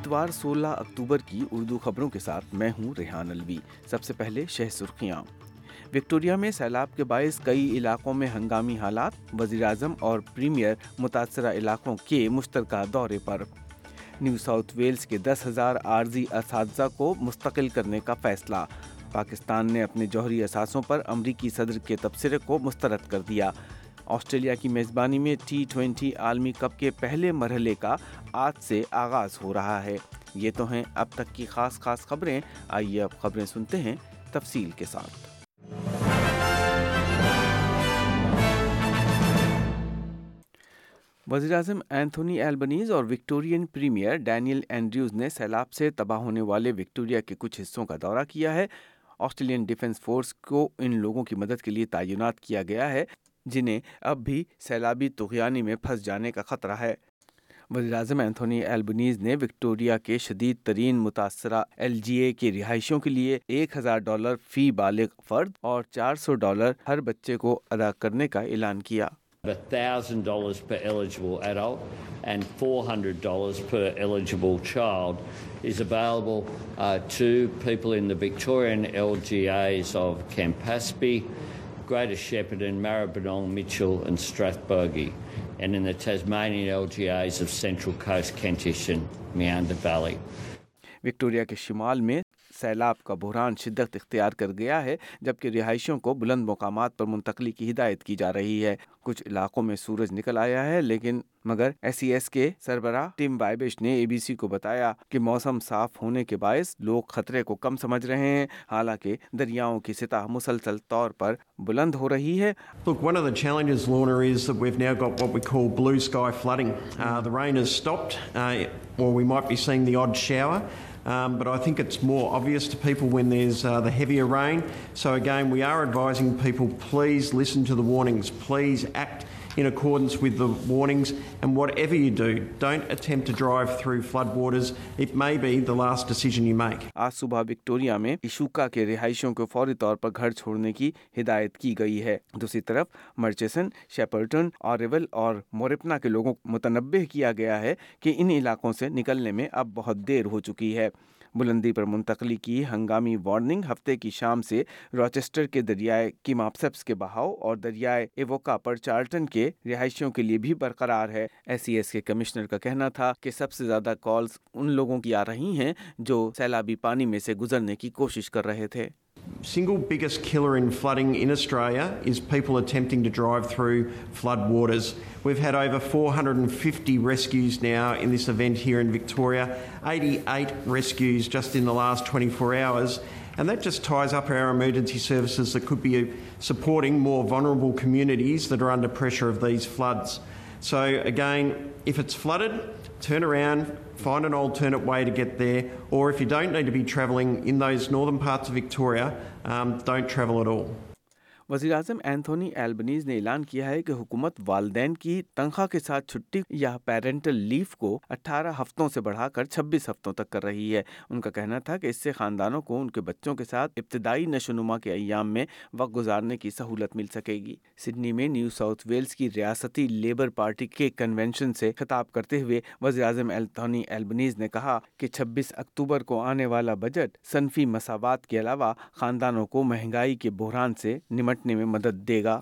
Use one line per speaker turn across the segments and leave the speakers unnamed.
اتوار سولہ اکتوبر کی اردو خبروں کے ساتھ میں ہوں ریحان الوی سب سے پہلے شہ سرخیاں وکٹوریا میں سیلاب کے باعث کئی علاقوں میں ہنگامی حالات وزیراعظم اور پریمیئر متاثرہ علاقوں کے مشترکہ دورے پر نیو ساؤتھ ویلز کے دس ہزار عارضی اساتذہ کو مستقل کرنے کا فیصلہ پاکستان نے اپنے جوہری اثاثوں پر امریکی صدر کے تبصرے کو مسترد کر دیا آسٹریلیا کی میزبانی میں ٹی ٹوینٹی عالمی کپ کے پہلے مرحلے کا آج سے آغاز ہو رہا ہے یہ تو ہیں ہیں اب اب تک کی خاص خاص خبریں خبریں آئیے سنتے تفصیل کے وزیر اعظم اینتھونی البنیز اور وکٹورین پریمیئر ڈینیل اینڈریوز نے سیلاب سے تباہ ہونے والے وکٹوریا کے کچھ حصوں کا دورہ کیا ہے آسٹریلین ڈیفینس فورس کو ان لوگوں کی مدد کے لیے تعینات کیا گیا ہے جنہیں اب بھی سیلابی تغیانی میں پھنس جانے کا خطرہ ہے وزیراعظم اینتھونی ایلبنیز نے وکٹوریا کے شدید ترین متاثرہ ایل جی اے کی رہائشوں کے لیے ایک ہزار ڈالر فی بالغ فرد اور چار سو ڈالر ہر بچے کو ادا کرنے کا اعلان کیا
وکٹورین شیپ مچھلاتی سینچر خاص کھینچیشن
وکٹوریا سیلاب کا بحران شدت اختیار کر گیا ہے جبکہ رہائشیوں کو بلند مقامات پر منتقلی کی ہدایت کی جا رہی ہے کچھ علاقوں میں سورج نکل آیا ہے لیکن مگر ایس ایس e کے سربراہ ٹیم نے اے بی سی کو بتایا کہ موسم صاف ہونے کے باعث لوگ خطرے کو کم سمجھ رہے ہیں حالانکہ دریاؤں کی سطح مسلسل طور پر بلند ہو رہی ہے
Look, but I think it's مو ابویئس فیف وز دیب بائیں سو گائیں وہ آر درسنگ FIFO please listen to the warnings please act in accordance with the the warnings. And whatever you you do, don't attempt to drive through It may be last decision make.
آج صبح Victoria میں ایشوکا کے رہائشوں کو فوری طور پر گھر چھوڑنے کی ہدایت کی گئی ہے دوسری طرف مرچیسنٹن اور مورپنا کے لوگوں کو متنبع کیا گیا ہے کہ ان علاقوں سے نکلنے میں اب بہت دیر ہو چکی ہے بلندی پر منتقلی کی ہنگامی وارننگ ہفتے کی شام سے روچسٹر کے دریائے کیماپسپس کے بہاؤ اور دریائے ایووکا پر چارٹن کے رہائشیوں کے لیے بھی برقرار ہے ایس سی ایس کے کمشنر کا کہنا تھا کہ سب سے زیادہ کالز ان لوگوں کی آ رہی ہیں جو سیلابی پانی میں سے گزرنے کی کوشش کر رہے تھے
single biggest killer in flooding انسٹرا us پھ pull it something to drive through flood waters with ہیرائی four hundred and fifty rescues نی آر انس وین ویک تھوڑا آئی eight rescues just in last twenty four hours and list offer emergency services keep P a سورینگ more vulnerable communities during the pressure of the us floods so again if it's flood تھ ن fund آل تھ wide گیٹے اور find it be travelling in the اس نو دم فاٹ Victoria ایم ڈائٹ ٹریولرو
وزیر اعظم اینتھونی ایلبنیز نے اعلان کیا ہے کہ حکومت والدین کی تنخواہ کے ساتھ چھٹی یا پیرنٹل لیف کو اٹھارہ ہفتوں سے بڑھا کر چھبیس ہفتوں تک کر رہی ہے ان کا کہنا تھا کہ اس سے خاندانوں کو ان کے بچوں کے ساتھ ابتدائی نشوونما کے ایام میں وقت گزارنے کی سہولت مل سکے گی سڈنی میں نیو ساؤتھ ویلز کی ریاستی لیبر پارٹی کے کنونشن سے خطاب کرتے ہوئے وزیر اعظم اینتھونی ایلبنیز نے کہا کہ چھبیس اکتوبر کو آنے والا بجٹ صنفی مساوات کے علاوہ خاندانوں کو مہنگائی کے بحران سے نمٹ میں مدد دے گا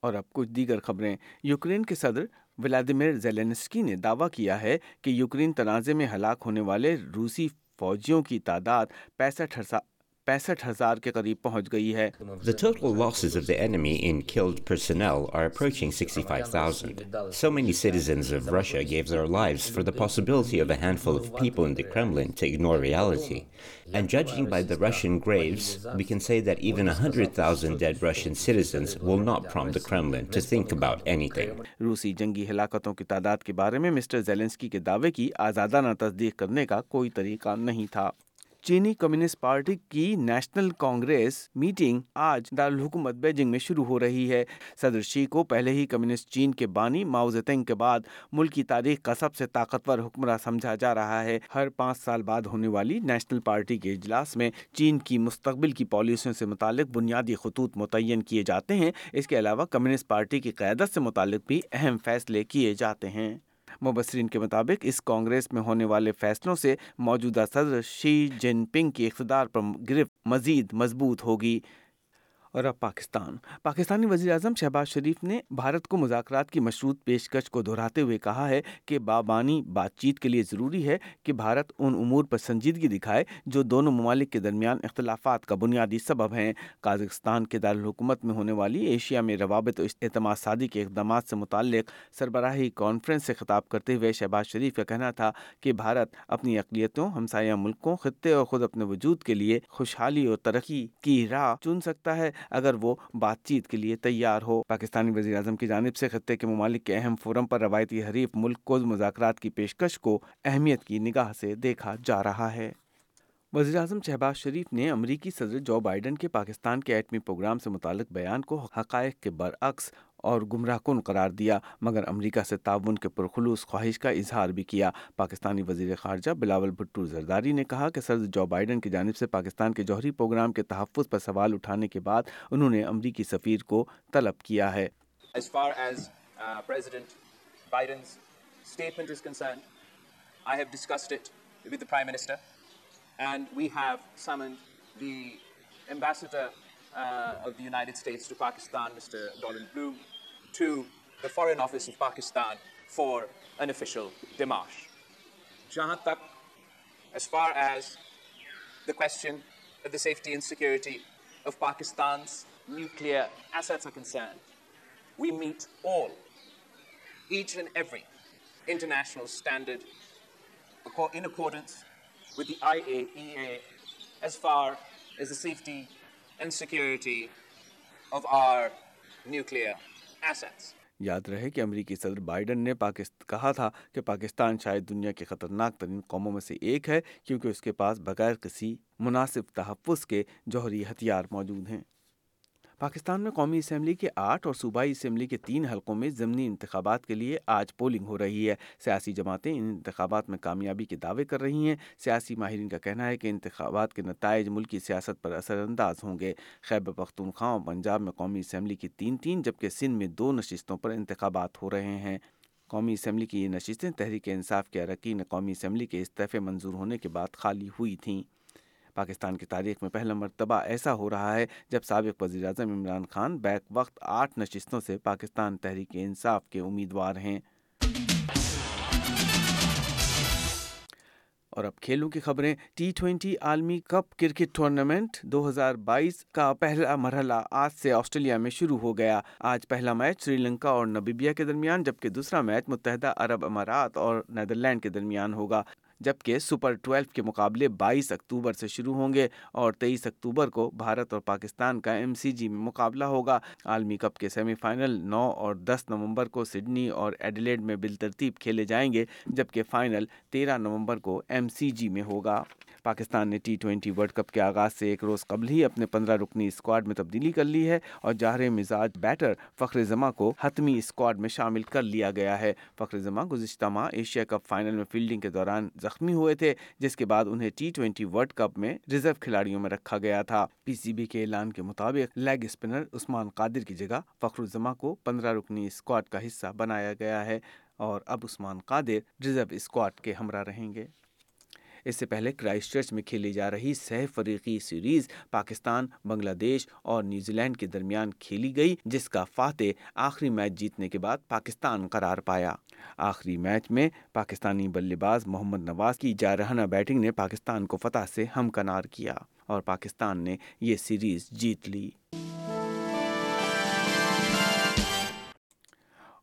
اور اب کچھ دیگر خبریں یوکرین کے صدر ولادیمیر نے دعویٰ کیا ہے کہ یوکرین تنازع میں ہلاک ہونے والے روسی فوجیوں کی تعداد پینسٹھ ہزار کے قریب پہنچ گئی ہے روسی جنگی ہلاکتوں کی تعداد کے بارے میں مسٹر زیلنسکی کے دعوے کی آزادانہ تصدیق کرنے کا کوئی طریقہ نہیں تھا چینی کمیونسٹ پارٹی کی نیشنل کانگریس میٹنگ آج دارالحکومت بیجنگ میں شروع ہو رہی ہے صدر شی کو پہلے ہی کمیونسٹ چین کے بانی تینگ کے بعد ملک کی تاریخ کا سب سے طاقتور حکمراں سمجھا جا رہا ہے ہر پانچ سال بعد ہونے والی نیشنل پارٹی کے اجلاس میں چین کی مستقبل کی پالیسیوں سے متعلق بنیادی خطوط متعین کیے جاتے ہیں اس کے علاوہ کمیونسٹ پارٹی کی قیادت سے متعلق بھی اہم فیصلے کیے جاتے ہیں مبصرین کے مطابق اس کانگریس میں ہونے والے فیصلوں سے موجودہ صدر شی جن پنگ کی اقتدار پر گرفت مزید مضبوط ہوگی اور اب پاکستان پاکستانی وزیر اعظم شہباز شریف نے بھارت کو مذاکرات کی مشروط پیشکش کو دہراتے ہوئے کہا ہے کہ بابانی بات چیت کے لیے ضروری ہے کہ بھارت ان امور پر سنجیدگی دکھائے جو دونوں ممالک کے درمیان اختلافات کا بنیادی سبب ہیں کازکستان کے دارالحکومت میں ہونے والی ایشیا میں روابط و اعتماد سازی کے اقدامات سے متعلق سربراہی کانفرنس سے خطاب کرتے ہوئے شہباز شریف کا کہنا تھا کہ بھارت اپنی اقلیتوں ہمسایہ ملکوں خطے اور خود اپنے وجود کے لیے خوشحالی اور ترقی کی راہ چن سکتا ہے اگر وہ بات چیت کے لیے تیار ہو پاکستانی وزیر اعظم کی جانب سے خطے کے ممالک کے اہم فورم پر روایتی حریف ملک کو مذاکرات کی پیشکش کو اہمیت کی نگاہ سے دیکھا جا رہا ہے وزیر اعظم شہباز شریف نے امریکی صدر جو بائیڈن کے پاکستان کے ایٹمی پروگرام سے متعلق بیان کو حقائق کے برعکس اور گمراہ کن قرار دیا مگر امریکہ سے تعاون کے پرخلوص خواہش کا اظہار بھی کیا پاکستانی وزیر خارجہ بلاول بھٹو زرداری نے کہا کہ سرز جو بائیڈن کی جانب سے پاکستان کے جوہری پروگرام کے تحفظ پر سوال اٹھانے کے بعد انہوں نے امریکی سفیر کو طلب کیا ہے uh, to the Foreign Office of Pakistan for an official démarche. Jahan tak, as far as the question of the safety and security of Pakistan's nuclear assets are concerned, we meet all, each and every international standard in accordance with the IAEA as far as the safety and security of our nuclear یاد رہے کہ امریکی صدر Biden نے کہا تھا کہ پاکستان شاید دنیا کے خطرناک ترین قوموں میں سے ایک ہے کیونکہ اس کے پاس بغیر کسی مناسب تحفظ کے جوہری ہتھیار موجود ہیں پاکستان میں قومی اسمبلی کے آٹھ اور صوبائی اسمبلی کے تین حلقوں میں ضمنی انتخابات کے لیے آج پولنگ ہو رہی ہے سیاسی جماعتیں ان انتخابات میں کامیابی کے دعوے کر رہی ہیں سیاسی ماہرین کا کہنا ہے کہ انتخابات کے نتائج ملکی سیاست پر اثر انداز ہوں گے خیب پختونخوا اور پنجاب میں قومی اسمبلی کی تین تین جبکہ سندھ میں دو نشستوں پر انتخابات ہو رہے ہیں قومی اسمبلی کی یہ نشستیں تحریک انصاف کے ارکین قومی اسمبلی کے استعفے منظور ہونے کے بعد خالی ہوئی تھیں پاکستان کی تاریخ میں پہلا مرتبہ ایسا ہو رہا ہے جب سابق وزیر اعظم عمران خان بیک وقت آٹھ نشستوں سے پاکستان تحریک انصاف کے امیدوار ہیں اور اب کھیلوں کی خبریں ٹی ٹوینٹی عالمی کپ کرکٹ ٹورنامنٹ دو ہزار بائیس کا پہلا مرحلہ آج سے آسٹریلیا میں شروع ہو گیا آج پہلا میچ سری لنکا اور نبیبیا کے درمیان جبکہ دوسرا میچ متحدہ عرب امارات اور نیدرلینڈ کے درمیان ہوگا جبکہ سپر ٹویلو کے مقابلے بائیس اکتوبر سے شروع ہوں گے اور تیئیس اکتوبر کو بھارت اور پاکستان کا ایم سی جی میں مقابلہ ہوگا عالمی کپ کے سیمی فائنل نو اور دس نومبر کو سڈنی اور ایڈلیڈ میں بالترتیب کھیلے جائیں گے جبکہ فائنل تیرہ نومبر کو ایم سی جی میں ہوگا پاکستان نے ٹی ٹوئنٹی ورلڈ کپ کے آغاز سے ایک روز قبل ہی اپنے پندرہ رکنی اسکواڈ میں تبدیلی کر لی ہے اور جہر مزاج بیٹر فخر زما کو حتمی اسکواڈ میں شامل کر لیا گیا ہے فخر زما گزشتہ ماہ ایشیا کپ فائنل میں فیلڈنگ کے دوران زخمی ہوئے تھے جس کے بعد انہیں ٹی ٹوئنٹی ورلڈ کپ میں ریزرو کھلاڑیوں میں رکھا گیا تھا پی سی بی کے اعلان کے مطابق لیگ اسپنر عثمان قادر کی جگہ فخر الزما کو پندرہ رکنی اسکواڈ کا حصہ بنایا گیا ہے اور اب عثمان قادر ریزرو اسکواڈ کے ہمراہ رہیں گے اس سے پہلے کرائسٹ چرچ میں کھیلی جا رہی سہ فریقی سیریز پاکستان بنگلہ دیش اور نیوزی لینڈ کے درمیان کھیلی گئی جس کا فاتح آخری میچ جیتنے کے بعد پاکستان قرار پایا آخری میچ میں پاکستانی بلے باز محمد نواز کی جارحانہ بیٹنگ نے پاکستان کو فتح سے ہمکنار کیا اور پاکستان نے یہ سیریز جیت لی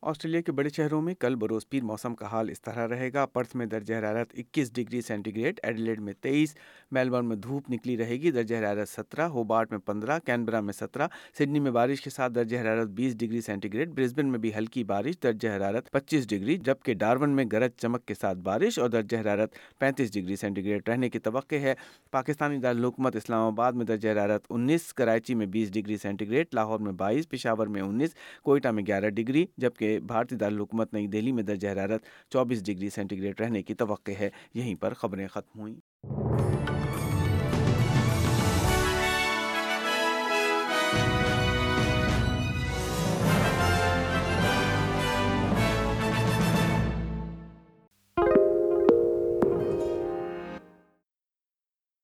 آسٹریلیا کے بڑے شہروں میں کل بروز پیر موسم کا حال اس طرح رہے گا پرتھ میں درجہ حرارت اکیس ڈگری سینٹی گریڈ ایڈلیڈ میں تیئیس میلبرن میں دھوپ نکلی رہے گی درجہ حرارت سترہ ہوبارٹ میں پندرہ کینبرا میں سترہ سڈنی میں بارش کے ساتھ درجہ حرارت بیس ڈگری سینٹی گریڈ برسبن میں بھی ہلکی بارش درجہ حرارت پچیس ڈگری جبکہ ڈارون میں گرج چمک کے ساتھ بارش اور درجہ حرارت پینتیس ڈگری سینٹی گریڈ رہنے کی توقع ہے پاکستانی دارالحکومت اسلام آباد میں درجہ حرارت انیس کراچی میں بیس ڈگری سینٹی گریڈ لاہور میں بائیس پشاور میں انیس کوئٹہ میں گیارہ ڈگری جبکہ بھارتی دارالحکومت نئی دہلی میں درجہ حرارت چوبیس ڈگری سینٹی گریڈ رہنے کی توقع ہے یہیں پر خبریں ختم ہوئیں